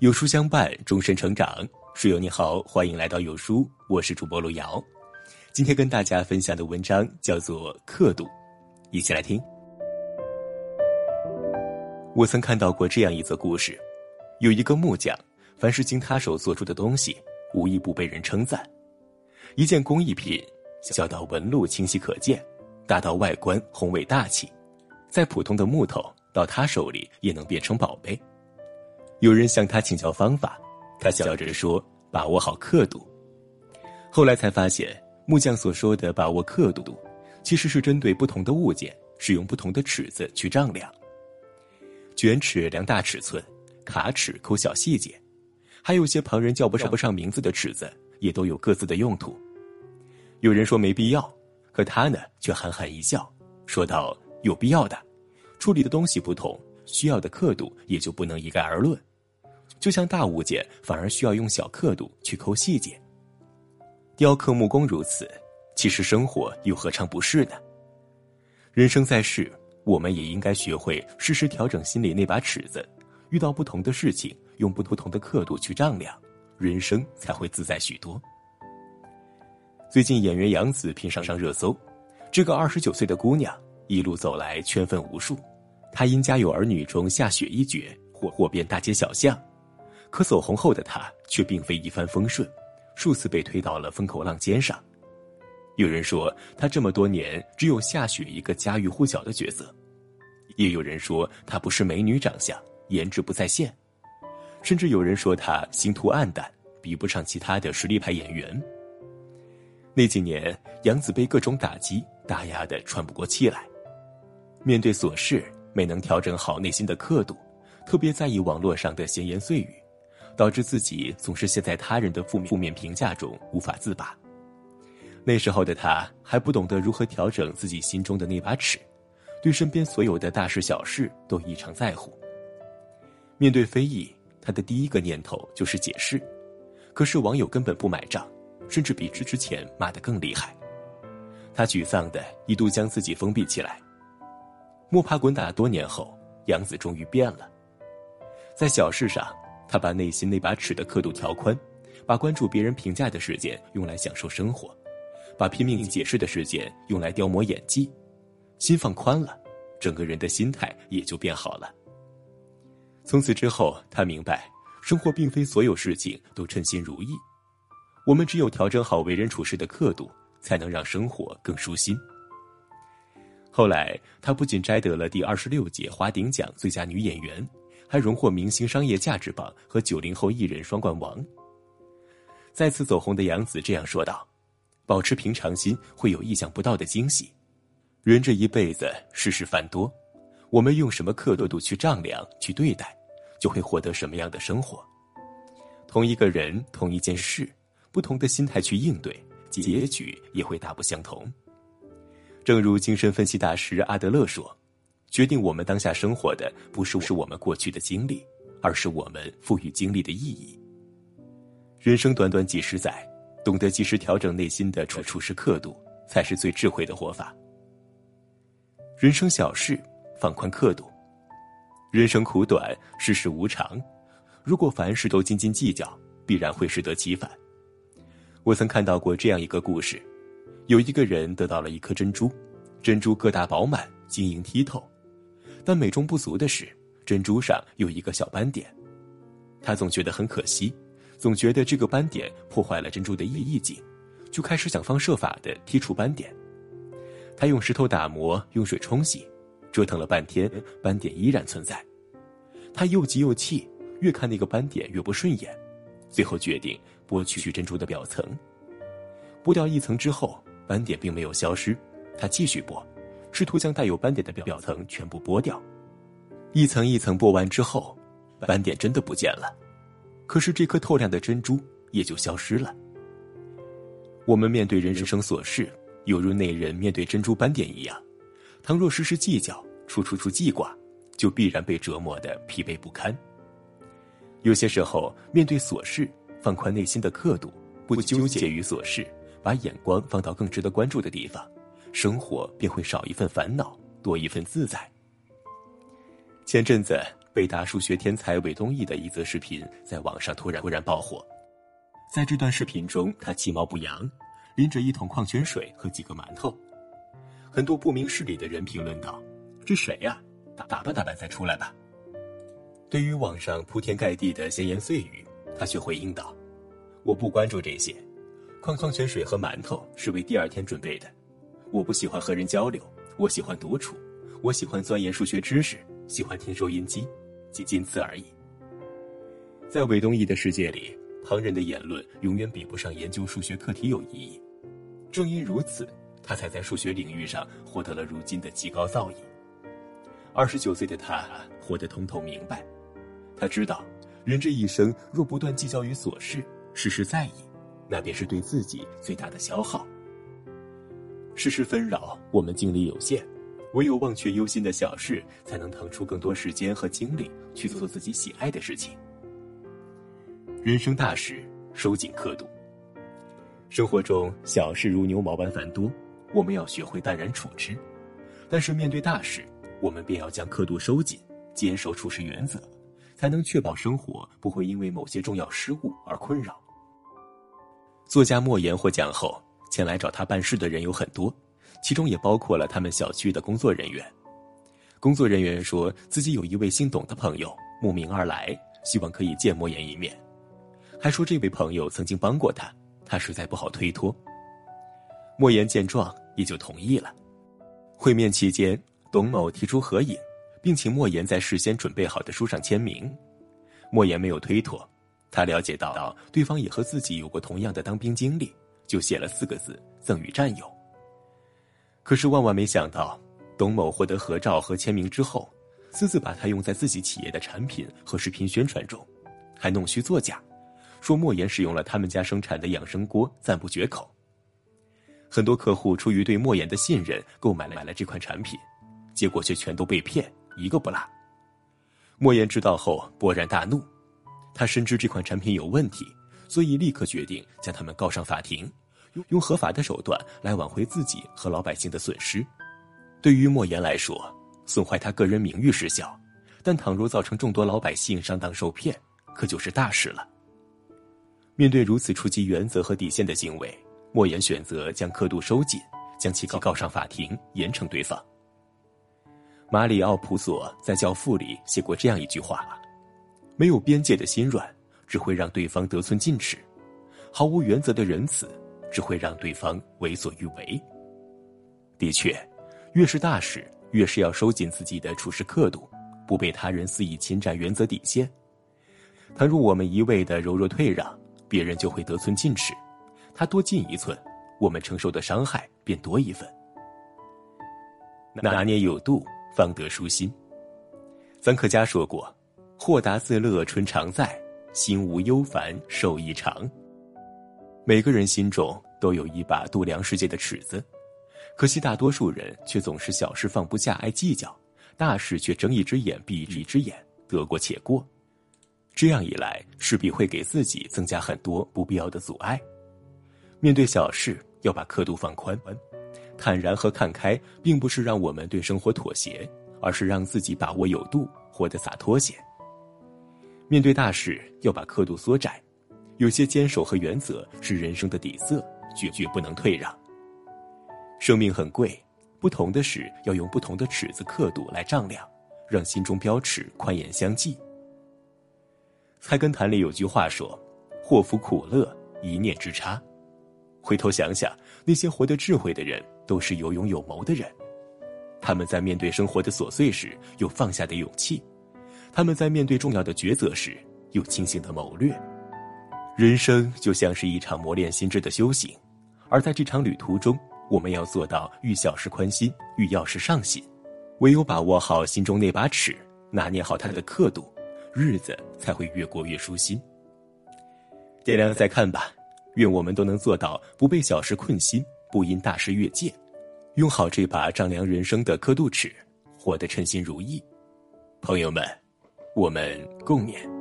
有书相伴，终身成长。书友你好，欢迎来到有书，我是主播路遥。今天跟大家分享的文章叫做《刻度》，一起来听。我曾看到过这样一则故事：有一个木匠，凡是经他手做出的东西，无一不被人称赞。一件工艺品，小到纹路清晰可见，大到外观宏伟大气，再普通的木头到他手里也能变成宝贝。有人向他请教方法，他笑着说：“把握好刻度。”后来才发现，木匠所说的把握刻度，其实是针对不同的物件，使用不同的尺子去丈量。卷尺量大尺寸，卡尺抠小细节，还有些旁人叫不上不上名字的尺子，也都有各自的用途。有人说没必要，可他呢却憨憨一笑，说道：“有必要的，处理的东西不同，需要的刻度也就不能一概而论。”就像大物件，反而需要用小刻度去抠细节。雕刻木工如此，其实生活又何尝不是呢？人生在世，我们也应该学会适时调整心里那把尺子，遇到不同的事情，用不同的刻度去丈量，人生才会自在许多。最近演员杨紫频上上热搜，这个二十九岁的姑娘一路走来圈粉无数，她因《家有儿女》中夏雪一角火火遍大街小巷。可走红后的他却并非一帆风顺，数次被推到了风口浪尖上。有人说他这么多年只有夏雪一个家喻户晓的角色，也有人说他不是美女长相，颜值不在线，甚至有人说他星途暗淡，比不上其他的实力派演员。那几年，杨紫被各种打击打压的喘不过气来，面对琐事没能调整好内心的刻度，特别在意网络上的闲言碎语。导致自己总是陷在他人的负面负面评价中无法自拔。那时候的他还不懂得如何调整自己心中的那把尺，对身边所有的大事小事都异常在乎。面对非议，他的第一个念头就是解释，可是网友根本不买账，甚至比之之前骂得更厉害。他沮丧的一度将自己封闭起来。摸爬滚打多年后，杨子终于变了，在小事上。他把内心那把尺的刻度调宽，把关注别人评价的时间用来享受生活，把拼命解释的时间用来雕磨演技，心放宽了，整个人的心态也就变好了。从此之后，他明白，生活并非所有事情都称心如意，我们只有调整好为人处事的刻度，才能让生活更舒心。后来，他不仅摘得了第二十六届华鼎奖最佳女演员。还荣获明星商业价值榜和九零后艺人双冠王。再次走红的杨紫这样说道：“保持平常心，会有意想不到的惊喜。人这一辈子世事繁多，我们用什么刻度去丈量、去对待，就会获得什么样的生活。同一个人、同一件事，不同的心态去应对，结局也会大不相同。”正如精神分析大师阿德勒说。决定我们当下生活的，不是是我们过去的经历，而是我们赋予经历的意义。人生短短几十载，懂得及时调整内心的处处事刻度，才是最智慧的活法。人生小事，放宽刻度。人生苦短，世事无常，如果凡事都斤斤计较，必然会适得其反。我曾看到过这样一个故事：有一个人得到了一颗珍珠，珍珠个大饱满，晶莹剔透。但美中不足的是，珍珠上有一个小斑点，他总觉得很可惜，总觉得这个斑点破坏了珍珠的意意境，就开始想方设法的剔除斑点。他用石头打磨，用水冲洗，折腾了半天，斑点依然存在。他又急又气，越看那个斑点越不顺眼，最后决定剥去珍珠的表层。剥掉一层之后，斑点并没有消失，他继续剥。试图将带有斑点的表层全部剥掉，一层一层剥完之后，斑点真的不见了。可是这颗透亮的珍珠也就消失了。我们面对人生琐事，犹如那人面对珍珠斑点一样，倘若时时计较、处处处记挂，就必然被折磨的疲惫不堪。有些时候，面对琐事，放宽内心的刻度，不纠结于琐事，把眼光放到更值得关注的地方。生活便会少一份烦恼，多一份自在。前阵子北大数学天才韦东奕的一则视频在网上突然突然爆火。在这段视频中，他其貌不扬，拎着一桶矿泉水和几个馒头。很多不明事理的人评论道：“这谁呀？打打扮打扮再出来吧。”对于网上铺天盖地的闲言碎语，他却回应道：“我不关注这些，矿矿泉水和馒头是为第二天准备的。我不喜欢和人交流，我喜欢独处，我喜欢钻研数学知识，喜欢听收音机，仅仅此而已。”在韦东奕的世界里。旁人的言论永远比不上研究数学课题有意义，正因如此，他才在数学领域上获得了如今的极高造诣。二十九岁的他活得通透明白，他知道，人这一生若不断计较于琐事，事事在意，那便是对自己最大的消耗。世事纷扰，我们精力有限，唯有忘却忧心的小事，才能腾出更多时间和精力去做自己喜爱的事情。人生大事，收紧刻度。生活中小事如牛毛般繁多，我们要学会淡然处之；但是面对大事，我们便要将刻度收紧，坚守处事原则，才能确保生活不会因为某些重要失误而困扰。作家莫言获奖后，前来找他办事的人有很多，其中也包括了他们小区的工作人员。工作人员说自己有一位姓董的朋友慕名而来，希望可以见莫言一面。还说这位朋友曾经帮过他，他实在不好推脱。莫言见状也就同意了。会面期间，董某提出合影，并请莫言在事先准备好的书上签名。莫言没有推脱，他了解到对方也和自己有过同样的当兵经历，就写了四个字赠与战友。可是万万没想到，董某获得合照和签名之后，私自把它用在自己企业的产品和视频宣传中，还弄虚作假。说莫言使用了他们家生产的养生锅，赞不绝口。很多客户出于对莫言的信任，购买了买了这款产品，结果却全都被骗，一个不落。莫言知道后勃然大怒，他深知这款产品有问题，所以立刻决定将他们告上法庭，用合法的手段来挽回自己和老百姓的损失。对于莫言来说，损坏他个人名誉事小，但倘若造成众多老百姓上当受骗，可就是大事了。面对如此触及原则和底线的行为，莫言选择将刻度收紧，将其告上法庭，严惩对方。马里奥·普索在《教父》里写过这样一句话：“没有边界的心软，只会让对方得寸进尺；毫无原则的仁慈，只会让对方为所欲为。”的确，越是大事，越是要收紧自己的处事刻度，不被他人肆意侵占原则底线。倘若我们一味的柔弱退让，别人就会得寸进尺，他多进一寸，我们承受的伤害便多一分。拿捏有度，方得舒心。臧克家说过：“豁达自乐，春常在；心无忧烦，寿亦长。”每个人心中都有一把度量世界的尺子，可惜大多数人却总是小事放不下，爱计较；大事却睁一只眼闭一只眼，得过且过。这样一来，势必会给自己增加很多不必要的阻碍。面对小事，要把刻度放宽，坦然和看开，并不是让我们对生活妥协，而是让自己把握有度，活得洒脱些。面对大事，要把刻度缩窄，有些坚守和原则是人生的底色，绝绝不能退让。生命很贵，不同的是要用不同的尺子刻度来丈量，让心中标尺宽严相济。菜根谭里有句话说：“祸福苦乐，一念之差。”回头想想，那些活得智慧的人，都是有勇有谋的人。他们在面对生活的琐碎时，有放下的勇气；他们在面对重要的抉择时，有清醒的谋略。人生就像是一场磨练心智的修行，而在这场旅途中，我们要做到遇小事宽心，遇要事上心。唯有把握好心中那把尺，拿捏好它的刻度。日子才会越过越舒心。掂量再看吧，愿我们都能做到不被小事困心，不因大事越界，用好这把丈量人生的刻度尺，活得称心如意。朋友们，我们共勉。